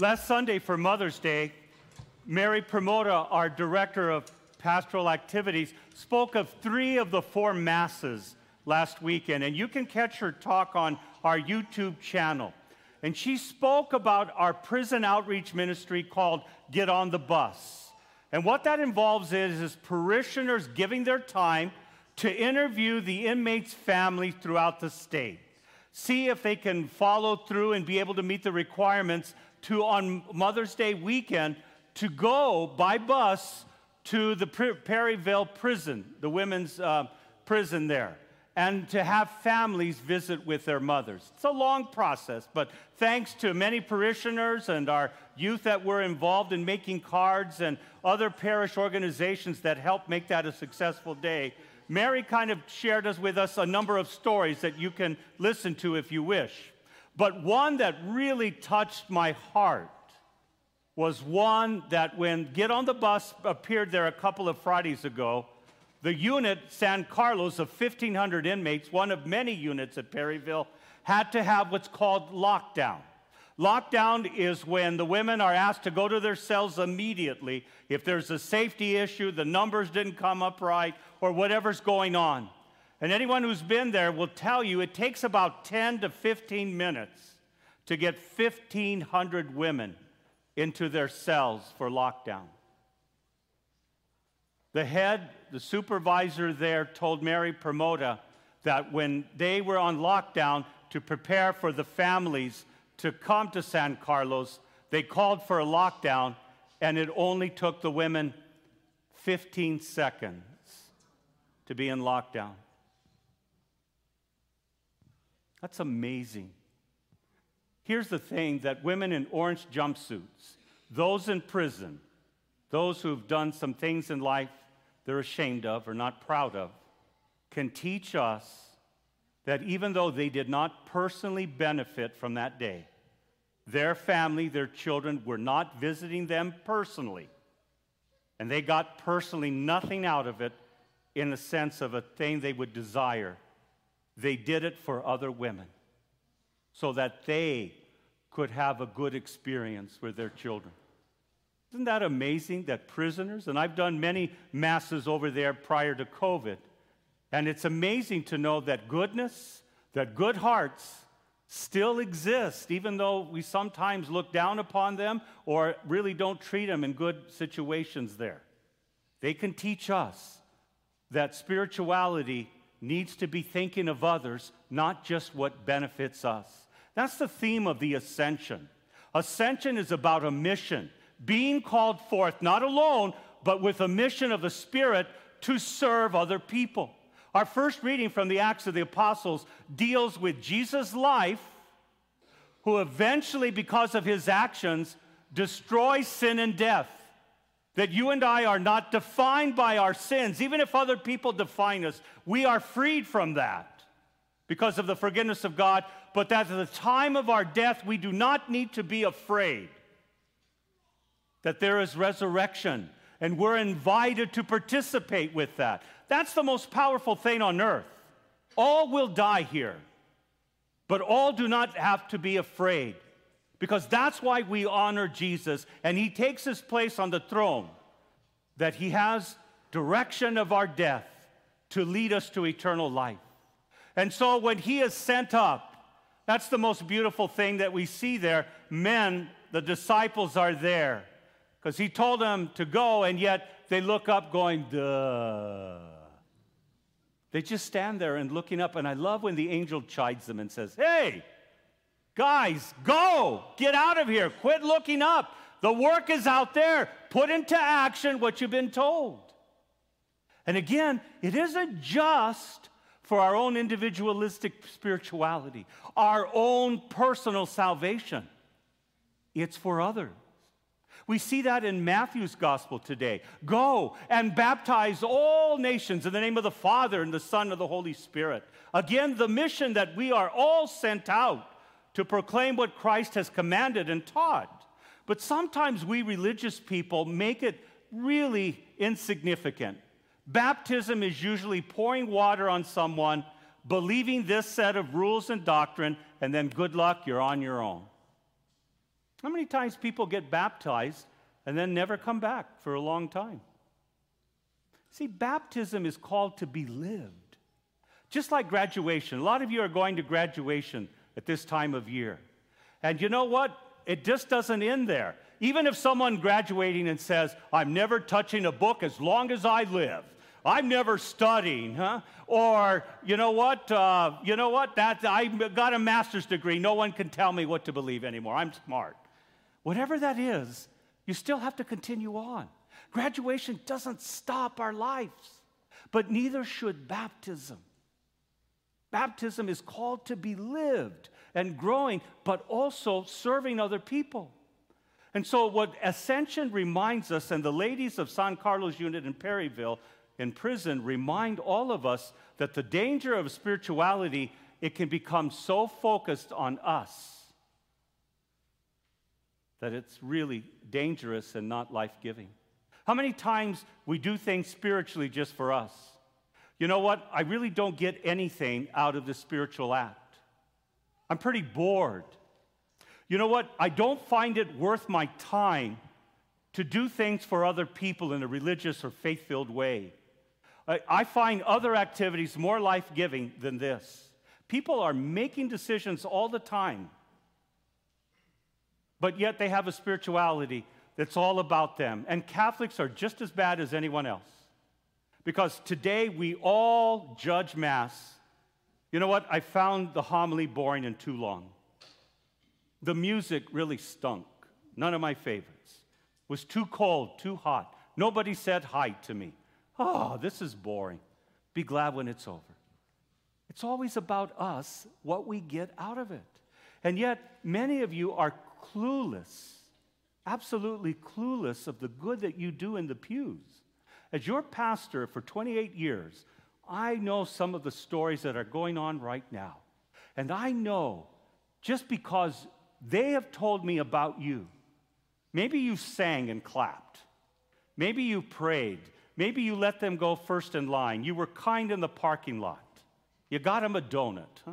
Last Sunday for Mother's Day, Mary Promoda, our director of pastoral activities, spoke of three of the four masses last weekend, and you can catch her talk on our YouTube channel. And she spoke about our prison outreach ministry called Get on the Bus. And what that involves is, is parishioners giving their time to interview the inmates' families throughout the state. See if they can follow through and be able to meet the requirements to, on Mother's Day weekend, to go by bus to the Perryville prison, the women's uh, prison there, and to have families visit with their mothers. It's a long process, but thanks to many parishioners and our youth that were involved in making cards and other parish organizations that helped make that a successful day, Mary kind of shared us with us a number of stories that you can listen to if you wish. But one that really touched my heart was one that when Get on the Bus appeared there a couple of Fridays ago, the unit, San Carlos, of 1,500 inmates, one of many units at Perryville, had to have what's called lockdown. Lockdown is when the women are asked to go to their cells immediately if there's a safety issue, the numbers didn't come up right, or whatever's going on. And anyone who's been there will tell you it takes about 10 to 15 minutes to get 1,500 women into their cells for lockdown. The head, the supervisor there, told Mary Promoda that when they were on lockdown to prepare for the families to come to San Carlos, they called for a lockdown, and it only took the women 15 seconds to be in lockdown. That's amazing. Here's the thing that women in orange jumpsuits, those in prison, those who've done some things in life they're ashamed of or not proud of, can teach us that even though they did not personally benefit from that day, their family, their children were not visiting them personally, and they got personally nothing out of it in the sense of a thing they would desire. They did it for other women so that they could have a good experience with their children. Isn't that amazing that prisoners, and I've done many masses over there prior to COVID, and it's amazing to know that goodness, that good hearts still exist, even though we sometimes look down upon them or really don't treat them in good situations there. They can teach us that spirituality needs to be thinking of others, not just what benefits us. That's the theme of the ascension. Ascension is about a mission, being called forth, not alone, but with a mission of the Spirit to serve other people. Our first reading from the Acts of the Apostles deals with Jesus' life, who eventually, because of his actions, destroys sin and death that you and I are not defined by our sins. Even if other people define us, we are freed from that because of the forgiveness of God. But that at the time of our death, we do not need to be afraid that there is resurrection and we're invited to participate with that. That's the most powerful thing on earth. All will die here, but all do not have to be afraid because that's why we honor Jesus, and he takes his place on the throne, that he has direction of our death to lead us to eternal life. And so when he is sent up, that's the most beautiful thing that we see there. Men, the disciples are there because he told them to go, and yet they look up going, duh. They just stand there and looking up, and I love when the angel chides them and says, Hey, Guys, go! Get out of here. Quit looking up. The work is out there. Put into action what you've been told. And again, it isn't just for our own individualistic spirituality, our own personal salvation, it's for others. We see that in Matthew's gospel today. Go and baptize all nations in the name of the Father and the Son and the Holy Spirit. Again, the mission that we are all sent out to proclaim what Christ has commanded and taught. But sometimes we religious people make it really insignificant. Baptism is usually pouring water on someone, believing this set of rules and doctrine, and then good luck, you're on your own. How many times people get baptized and then never come back for a long time? See, baptism is called to be lived. Just like graduation. A lot of you are going to graduation at this time of year. And you know what? It just doesn't end there. Even if someone graduating and says, I'm never touching a book as long as I live, I'm never studying, huh? Or, you know what? Uh, you know what? That, I got a master's degree. No one can tell me what to believe anymore. I'm smart. Whatever that is, you still have to continue on. Graduation doesn't stop our lives, but neither should baptism. Baptism is called to be lived and growing, but also serving other people. And so, what Ascension reminds us, and the ladies of San Carlos Unit in Perryville in prison remind all of us that the danger of spirituality, it can become so focused on us that it's really dangerous and not life giving. How many times we do things spiritually just for us? You know what? I really don't get anything out of the spiritual act. I'm pretty bored. You know what? I don't find it worth my time to do things for other people in a religious or faith filled way. I find other activities more life giving than this. People are making decisions all the time, but yet they have a spirituality that's all about them. And Catholics are just as bad as anyone else. Because today we all judge Mass. You know what? I found the homily boring and too long. The music really stunk. None of my favorites. It was too cold, too hot. Nobody said hi to me. Oh, this is boring. Be glad when it's over. It's always about us, what we get out of it. And yet, many of you are clueless, absolutely clueless of the good that you do in the pews. As your pastor for 28 years, I know some of the stories that are going on right now. And I know just because they have told me about you, maybe you sang and clapped, maybe you prayed, Maybe you let them go first in line. You were kind in the parking lot. You got them a donut. Huh?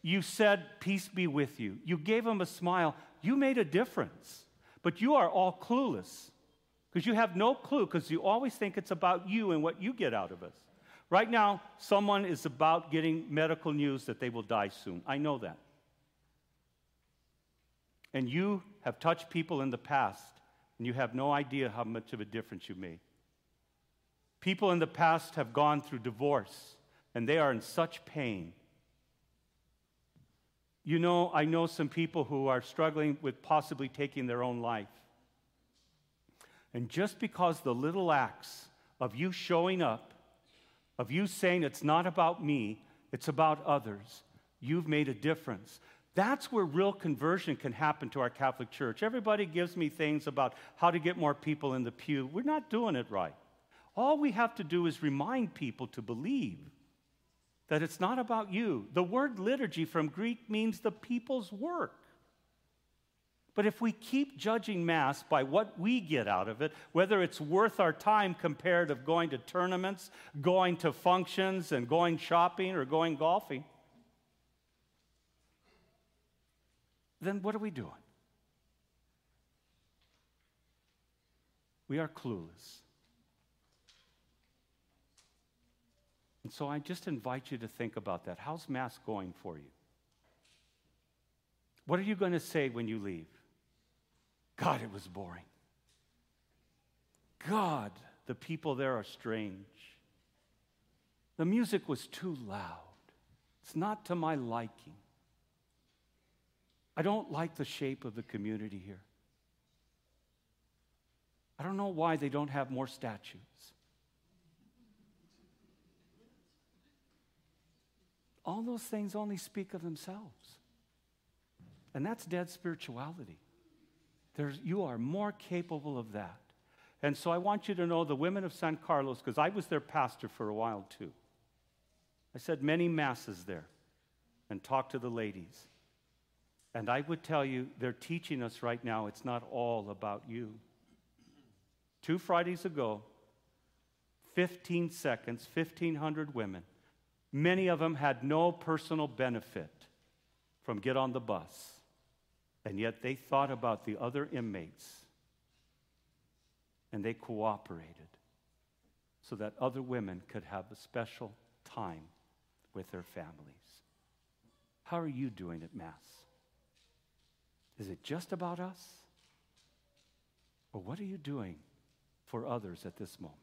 You said, Peace be with you. You gave them a smile. You made a difference. But you are all clueless because you have no clue because you always think it's about you and what you get out of us. Right now, someone is about getting medical news that they will die soon. I know that. And you have touched people in the past, and you have no idea how much of a difference you made. People in the past have gone through divorce and they are in such pain. You know, I know some people who are struggling with possibly taking their own life. And just because the little acts of you showing up, of you saying it's not about me, it's about others, you've made a difference. That's where real conversion can happen to our Catholic Church. Everybody gives me things about how to get more people in the pew. We're not doing it right. All we have to do is remind people to believe that it's not about you. The word liturgy from Greek means the people's work. But if we keep judging Mass by what we get out of it, whether it's worth our time compared to going to tournaments, going to functions, and going shopping or going golfing, then what are we doing? We are clueless. And so I just invite you to think about that. How's Mass going for you? What are you going to say when you leave? God, it was boring. God, the people there are strange. The music was too loud. It's not to my liking. I don't like the shape of the community here. I don't know why they don't have more statues. all those things only speak of themselves. And that's dead spirituality. There's, you are more capable of that. And so I want you to know the women of San Carlos, because I was their pastor for a while too. I said many masses there and talked to the ladies. And I would tell you, they're teaching us right now it's not all about you. Two Fridays ago, 15 seconds, 1,500 women Many of them had no personal benefit from get on the bus. And yet they thought about the other inmates and they cooperated so that other women could have a special time with their families. How are you doing at Mass? Is it just about us? Or what are you doing for others at this moment?